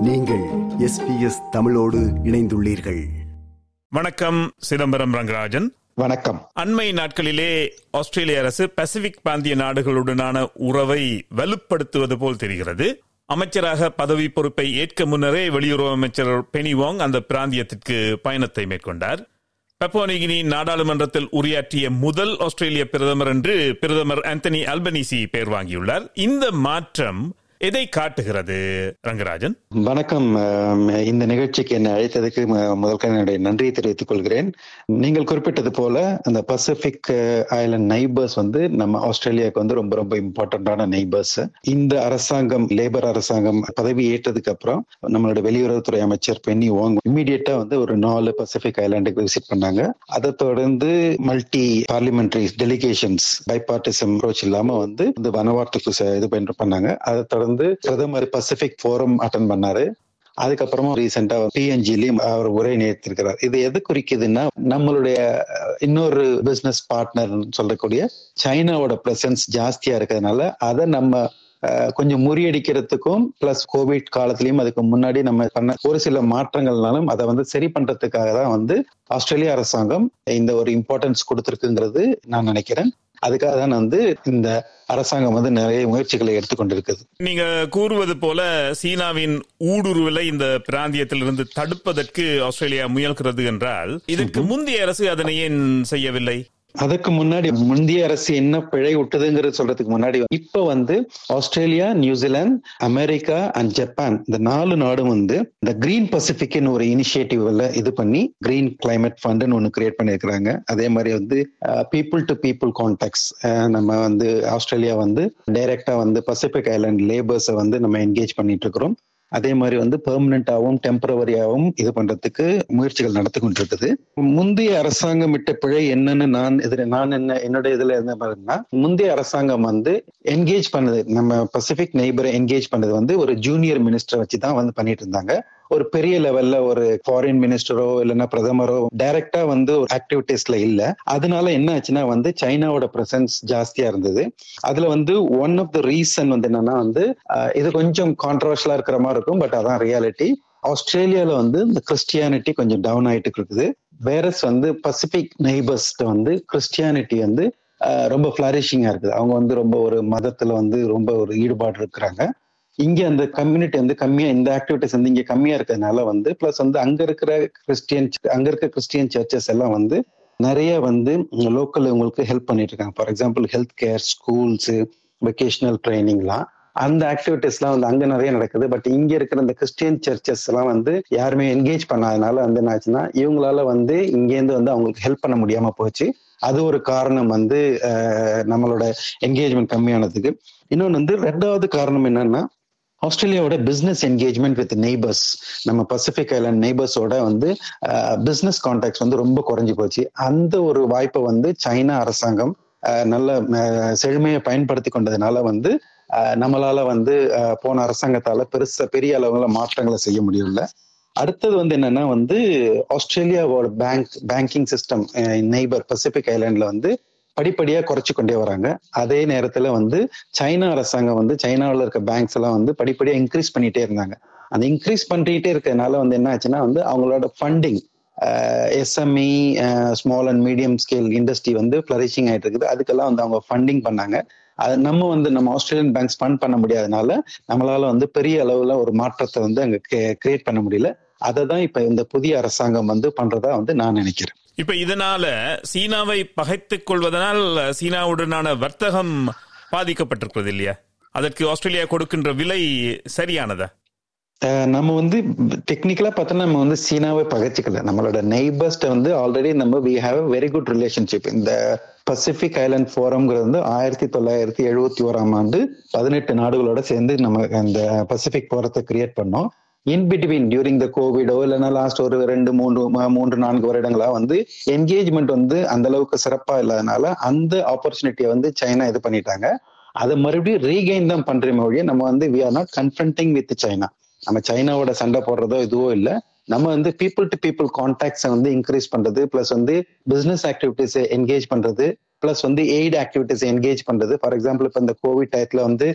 நீங்கள் எஸ்பிஎஸ் தமிழோடு இணைந்துள்ளீர்கள். வணக்கம் சிதம்பரம் ரங்கராஜன். வணக்கம். அண்மை நாட்களிலே ஆஸ்திரேலிய அரசு பசிபிக் பிராந்திய நாடுகளுடனான உறவை வலுப்படுத்துவது போல் தெரிகிறது. அமைச்சராக பதவி பொறுப்பை ஏற்க முன்னரே வெளியுறவு அமைச்சர் பெனி வாங் அந்த பிராந்தியத்திற்கு பயணத்தை மேற்கொண்டார். பப்போனிகினி நாடாளுமன்றத்தில் உரையாற்றிய முதல் ஆஸ்திரேலிய பிரதமர் என்று பிரதமர் ஆந்தனி அல்பனிசி பெயர் வாங்கியுள்ளார். இந்த மாற்றம் எதை காட்டுகிறது ரங்கராஜன்? வணக்கம். இந்த நிகழ்ச்சிக்கு என்னை அழைத்ததுக்கு முதல்கள் என்னுடைய நன்றியை தெரிவித்துக் கொள்கிறேன். நீங்கள் குறிப்பிட்டது போல அந்த பசிபிக் ஐலண்ட் நைபர்ஸ் வந்து நம்ம ஆஸ்திரேலியாவுக்கு வந்து ரொம்ப ரொம்ப இம்பார்ட்டன்டான நைபர்ஸ் இந்த அரசாங்கம் லேபர் அரசாங்கம் பதவி ஏற்றதுக்கு அப்புறம் நம்மளோட வெளியுறவுத்துறை அமைச்சர் பென்னி வாங் இம்மிடியட்டா வந்து ஒரு நாலு பசிபிக் ஐலாண்டுக்கு விசிட் பண்ணாங்க. அதை தொடர்ந்து multi parliamentary delegations bipartism approach இல்லாம வந்து இந்த வனவார்த்துக்கு ச- இது பண்ணாங்க. அதை தொடர்ந்து பிரதமர் பசிபிக் போரம் அட்டன் பண்ணாரு. அதுக்கப்புறமா ரீசெண்டா பிஎன்ஜிலையும் அவர் உரை நிறுத்திருக்கிறார் இது எது குறிக்குதுன்னா நம்மளுடைய இன்னொரு பிசினஸ் பார்ட்னர் சொல்லக்கூடிய சைனாவோட பிரசன்ஸ் ஜாஸ்தியா இருக்கிறதுனால அதை நம்ம கொஞ்சம் முறியடிக்கிறதுக்கும் பிளஸ் கோவிட் காலத்திலயும் அதுக்கு முன்னாடி நம்ம பண்ண ஒரு சில மாற்றங்கள்னாலும் அதை வந்து சரி பண்றதுக்காக தான் வந்து ஆஸ்திரேலிய அரசாங்கம் இந்த ஒரு இம்பார்ட்டன்ஸ் கொடுத்திருக்குங்கிறது நான் நினைக்கிறேன். அதுக்காக தான் வந்து இந்த அரசாங்கம் வந்து நிறைய முயற்சிகளை எடுத்துக்கொண்டிருக்குது. நீங்க கூறுவது போல சீனாவின் ஊடுருவலை இந்த பிராந்தியத்திலிருந்து தடுப்பதற்கு ஆஸ்திரேலியா முயல்கிறது என்றால் இதற்கு முந்தைய அரசு அதனை ஏன் செய்யவில்லை? அதுக்கு முன்னாடி முந்தைய அரசு என்ன பிழை விட்டதுங்கிறது சொல்றதுக்கு முன்னாடி இப்ப வந்து Australia New Zealand America and Japan இந்த நாலு நாடும் வந்து இந்த கிரீன் பசிபிக்னு ஒரு இனிஷியேட்டிவ்ல இது பண்ணி கிரீன் கிளைமேட் ஃபண்ட்னு ஒன்னு கிரியேட் பண்ணிருக்கிறாங்க அதே மாதிரி வந்து பீப்புள் டு பீப்புள் கான்டாக்ட்ஸ் நம்ம வந்து ஆஸ்திரேலியா வந்து டைரக்டா வந்து பசிபிக் ஐலாண்ட் லேபர்ஸை வந்து நம்ம என்கேஜ் பண்ணிட்டு இருக்கிறோம். அதே மாதிரி வந்து பெர்மனண்டாகவும் டெம்பரவரியாகவும் இது பண்றதுக்கு முயற்சிகள் நடத்தி கொண்டிருக்குது. முந்தைய அரசாங்கம் இட்ட பிழை என்னன்னு நான் இதுல நான் என்ன என்னுடைய இதுல என்ன பாருங்கன்னா முந்தைய அரசாங்கம் வந்து என்கேஜ் பண்ணது நம்ம பசிபிக் நெய்பரை என்கேஜ் பண்ணது வந்து ஒரு ஜூனியர் மினிஸ்டர் வச்சு தான் வந்து பண்ணிட்டு இருந்தாங்க. ஒரு பெரிய லெவல்ல ஒரு ஃபாரின் மினிஸ்டரோ இல்லைன்னா பிரதமரோ டைரக்டா வந்து ஒரு ஆக்டிவிட்டீஸ்ல இல்ல. அதனால என்ன ஆச்சுன்னா வந்து சைனாவோட பிரசன்ஸ் ஜாஸ்தியா இருந்தது. அதுல வந்து ஒன் ஆஃப் த ரீசன் வந்து என்னன்னா வந்து இது கொஞ்சம் கான்ட்ரவர்ஷலா இருக்கிற மாதிரி இருக்கும் பட் அதான் ரியாலிட்டி ஆஸ்திரேலியால வந்து இந்த கிறிஸ்டியானிட்டி கொஞ்சம் டவுன் ஆயிட்டு இருக்குது. வேரஸ் வந்து பசிபிக் நெய்பர்ஸ்ட வந்து கிறிஸ்டியானிட்டி வந்து ரொம்ப ஃபிளாரிஷிங்காக இருக்குது. அவங்க வந்து ரொம்ப ஒரு மதத்துல வந்து ரொம்ப ஒரு ஈடுபாடு இருக்கிறாங்க. இங்க அந்த கம்யூனிட்டி வந்து கம்மியா இந்த ஆக்டிவிட்டிஸ் வந்து இங்க கம்மியா இருக்கிறதுனால வந்து பிளஸ் வந்து அங்க இருக்கிற கிறிஸ்டியன் அங்க இருக்க கிறிஸ்டியன் சர்ச்சஸ் எல்லாம் வந்து நிறைய வந்து லோக்கல் உங்களுக்கு ஹெல்ப் பண்ணிட்டு இருக்காங்க. For example health care schools vocational ட்ரைனிங்லாம் அந்த ஆக்டிவிட்டிஸ்லாம் வந்து அங்க நிறைய நடக்குது. பட் இங்க இருக்கிற இந்த கிறிஸ்டியன் சர்ச்சஸ் எல்லாம் வந்து யாருமே என்கேஜ் பண்ணாதனால வந்து என்ன ஆச்சுன்னா இவங்களால வந்து இங்கேருந்து வந்து அவங்களுக்கு ஹெல்ப் பண்ண முடியாம போச்சு. அது ஒரு காரணம் வந்து நம்மளோட என்கேஜ்மெண்ட் கம்மியானதுக்கு. இன்னொன்று வந்து ரெண்டாவது காரணம் என்னன்னா ஆஸ்திரேலியாவோட பிஸ்னஸ் என்கேஜ்மெண்ட் வித் நெய்பர்ஸ் நம்ம பசிபிக் ஐலாண்ட் நெய்பர்ஸோட வந்து பிஸ்னஸ் கான்டாக்ட்ஸ் வந்து ரொம்ப குறைஞ்சி போச்சு. அந்த ஒரு வாய்ப்பை வந்து சைனா அரசாங்கம் நல்ல செழுமையை பயன்படுத்தி கொண்டதுனால வந்து நம்மளால வந்து போன அரசாங்கத்தால பெருசா பெரிய அளவுல மாற்றங்களை செய்ய முடியல அடுத்தது வந்து என்னன்னா வந்து ஆஸ்திரேலியாவோட bank banking system neighbour Pacific ஐலாண்ட்ல வந்து படிப்படியா குறைச்சி கொண்டே வராங்க. அதே நேரத்துல வந்து சைனா அரசாங்கம் வந்து சைனாவில் இருக்க பேங்க்ஸ் எல்லாம் வந்து படிப்படியா இன்க்ரீஸ் பண்ணிட்டே இருந்தாங்க. அந்த இன்க்ரீஸ் பண்ணிட்டே இருக்கிறதுனால வந்து என்ன ஆச்சுன்னா வந்து அவங்களோட funding SME small and medium scale industry வந்து ஃப்ளரிஷிங் ஆயிட்டு இருக்குது. அதுக்கெல்லாம் வந்து அவங்க ஃபண்டிங் பண்ணாங்க. அது நம்ம வந்து நம்ம ஆஸ்திரேலியன் பேங்க்ஸ் ஃபண்ட் பண்ண முடியாதனால நம்மளால வந்து பெரிய அளவுல ஒரு மாற்றத்தை வந்து அங்க கிரியேட் பண்ண முடியல. அதை தான் இப்போ இந்த புதிய அரசாங்கம் வந்து பண்றதா வந்து நான் நினைக்கிறேன். இப்ப இதனால சீனாவை பகைத்துக் கொள்வதனால் சீனாவுடனான வர்த்தகம் பாதிக்கப்பட்டிருக்கிறது இல்லையா? அதற்கு ஆஸ்திரேலியா கொடுக்கின்ற விலை சரியானதா? நம்ம வந்து டெக்னிக்கலா பார்த்தோம்னா நம்ம வந்து சீனாவை பகைச்சிக்கல. நம்மளோட நெய்பர்ஸ்ட வந்து ஆல்ரெடி நம்ம we have very good relationship இந்த பசிபிக் ஐலாண்ட் ஃபோரம்ங்கிறது வந்து ஆயிரத்தி தொள்ளாயிரத்தி எழுபத்தி ஓராம் ஆண்டு பதினெட்டு நாடுகளோட சேர்ந்து நம்ம அந்த பசிபிக் போரத்தை கிரியேட் பண்ணோம். இன் பிட்வீன் டியூரிங் த கோவிடோ இல்லைன்னா லாஸ்ட் ஒரு ரெண்டு மூன்று மூன்று நான்கு வருடங்களா வந்து என்கேஜ்மெண்ட் வந்து அந்த அளவுக்கு சிறப்பா இல்லாதனால அந்த ஆப்பர்ச்சுனிட்டியை வந்து சைனா இது பண்ணிட்டாங்க. அதை மறுபடியும் ரீகெயின் தான் பண்றோமே ஒழிய நம்ம வந்து we are not confronting with China நம்ம சைனாவோட சண்டை போடுறதோ இதுவோ இல்லை. நம்ம வந்து பீப்புள் டு பீப்புள் கான்டாக்ட்ஸை வந்து இன்க்ரீஸ் பண்றது பிளஸ் வந்து பிசினஸ் ஆக்டிவிட்டிஸை என்கேஜ் பண்றது பிளஸ் வந்து எய்ட் ஆக்டிவிட்டிஸ் என்கேஜ் பண்றது. ஃபார் எக்ஸாம்பிள் இப்போ இந்த கோவிட் டயத்துல வந்து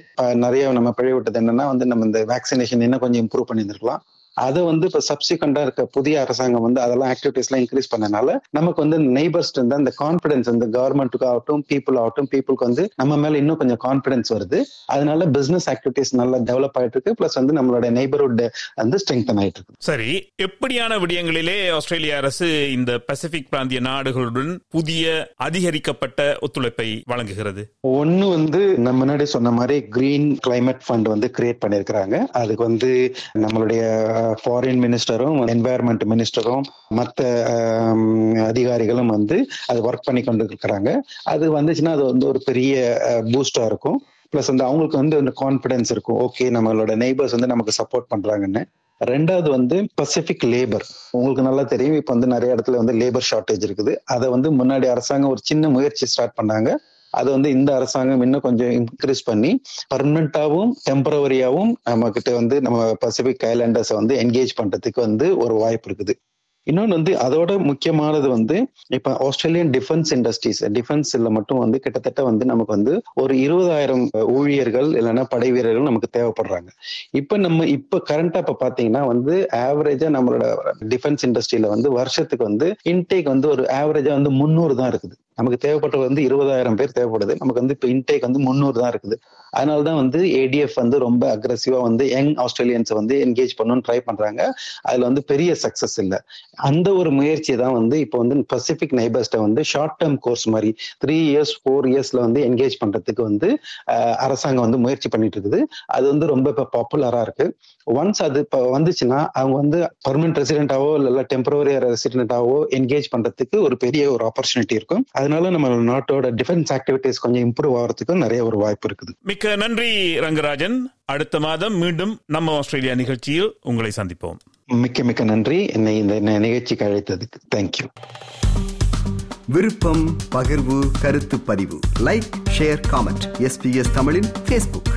நிறைய நம்ம பிழை விட்டது என்னன்னா வந்து நம்ம இந்த வேக்சினேஷன் இன்னும் கொஞ்சம் இம்ப்ரூவ் பண்ணியிருந்திருக்கலாம். அதை வந்து இப்போ சப்சிக்வெண்டா இருக்க புதிய அரசாங்கம் வந்து அதெல்லாம் ஆக்டிவிட்டிஸ்லாம் இன்க்ரீஸ் பண்ணனால நமக்கு வந்து நெய்பர்ஸ் இருந்தா அந்த கான்பிடன்ஸ் இந்த கவர்மெண்ட்டுக்கு ஆகட்டும் பீப்புள் ஆகட்டும் பீப்புளுக்கு வந்து நம்ம மேல இன்னும் கொஞ்சம் கான்பிடன்ஸ் வருது. அதனால பிசினஸ் ஆக்டிவிட்டிஸ் நல்லா டெவலப் ஆயிட்டு இருக்கு. பிளஸ் வந்து நம்மளோட நெய்பர்ஹுட் வந்து ஸ்ட்ரெங்தன் ஆயிட்டு இருக்கு. சரி எப்படியான விடயங்களிலே ஆஸ்திரேலிய அரசு இந்த பசிபிக் பிராந்திய நாடுகளுடன் புதிய அதிகரிக்கப்பட்ட ஒத்துழைப்பை வழங்குகிறது? ஒன்னு வந்து நம்ம முன்னாடி சொன்ன மாதிரி கிரீன் கிளைமேட் ஃபண்ட் வந்து கிரியேட் பண்ணிருக்கிறாங்க அதுக்கு வந்து நம்மளுடைய ஃபாரின் மினிஸ்டரும் என்வாயர்மெண்ட் மினிஸ்டரும் மற்ற அதிகாரிகளும் வந்து அது ஒர்க் பண்ணி கொண்டு இருக்கிறாங்க அது வந்துச்சுன்னா அது வந்து ஒரு பெரிய பூஸ்டா இருக்கும். பிளஸ் வந்து அவங்களுக்கு வந்து அந்த கான்பிடன்ஸ் இருக்கும். ஓகே நம்மளோட நெய்பர்ஸ் வந்து நமக்கு சப்போர்ட் பண்றாங்கன்னு. ரெண்டாவது வந்து பசிபிக் லேபர் உங்களுக்கு நல்லா தெரியும் இப்ப வந்து நிறைய இடத்துல வந்து லேபர் ஷார்டேஜ் இருக்குது. அதை வந்து முன்னாடி அரசாங்கம் ஒரு சின்ன முயற்சி ஸ்டார்ட் பண்ணாங்க. அதை வந்து இந்த அரசாங்கம் இன்னும் கொஞ்சம் இன்க்ரீஸ் பண்ணி பர்மனண்டாவும் டெம்பரவரியாவும் நம்ம கிட்ட வந்து நம்ம பசிபிக் ஐலாண்டர்ஸை வந்து என்கேஜ் பண்றதுக்கு வந்து ஒரு வாய்ப்பு இருக்குது. இன்னொன்று வந்து அதோட முக்கியமானது வந்து இப்ப ஆஸ்திரேலியன் டிஃபென்ஸ் இண்டஸ்ட்ரீஸ் டிஃபென்ஸில் மட்டும் வந்து கிட்டத்தட்ட வந்து நமக்கு வந்து ஒரு இருபதாயிரம் ஊழியர்கள் இல்லைன்னா படை வீரர்கள் நமக்கு தேவைப்படுறாங்க. இப்ப நம்ம இப்ப கரண்டா இப்ப பாத்தீங்கன்னா வந்து ஆவரேஜா நம்மளோட டிஃபென்ஸ் இண்டஸ்ட்ரியில வந்து வருஷத்துக்கு வந்து இன்டேக் வந்து ஒரு ஆவரேஜா வந்து முந்நூறு தான் இருக்குது. நமக்கு தேவைப்பட்டது வந்து இருபதாயிரம் பேர் தேவைப்படுது. நமக்கு வந்து இப்போ இன்டேக் வந்து முந்நூறு தான் இருக்குது. அதனாலதான் வந்து ஏடிஎஃப் வந்து ரொம்ப அக்ரஸிவா வந்து யங் ஆஸ்திரேலியன்ஸை வந்து என்கேஜ் பண்ணணும்னு ட்ரை பண்றாங்க. அதுல வந்து பெரிய சக்சஸ் இல்லை. அந்த ஒரு முயற்சி தான் வந்து இப்போ வந்து பசிபிக் நைபர்ஸ்ட வந்து ஷார்ட் டேர்ம் கோர்ஸ் மாதிரி த்ரீ இயர்ஸ் ஃபோர் இயர்ஸ்ல வந்து என்கேஜ் பண்றதுக்கு வந்து அரசாங்கம் வந்து முயற்சி பண்ணிட்டு இருக்குது. அது வந்து ரொம்ப இப்போ பாப்புலரா இருக்கு. ஒன்ஸ் அது இப்போ வந்துச்சுன்னா அவங்க வந்து பர்மனன்ட் ரெசிடென்டாவோ இல்லை டெம்பரவரி ரெசிடென்டாவோ என்கேஜ் பண்றதுக்கு ஒரு பெரிய ஒரு ஆப்பர்ச்சுனிட்டி இருக்கும். அதனால நம்ம நாட்டோட டிஃபென்ஸ் ஆக்டிவிட்டிஸ் கொஞ்சம் இம்ப்ரூவ் ஆகிறதுக்கும் நிறைய ஒரு வாய்ப்பு இருக்குது. மிக்க நன்றி ரங்கராஜன். அடுத்த மாதம் மீண்டும் நம்ம ஆஸ்திரேலியா நிகழ்ச்சியில் உங்களை சந்திப்போம். மிக்க மிக்க நன்றி. என்னை இந்த நிகழ்ச்சிக்கு அழைத்ததுக்கு தேங்க்யூ விருப்பம் பகிர்வு கருத்து பதிவு. லைக் ஷேர் காமெண்ட் எஸ்பிஎஸ் தமிழின் ஃபேஸ்புக்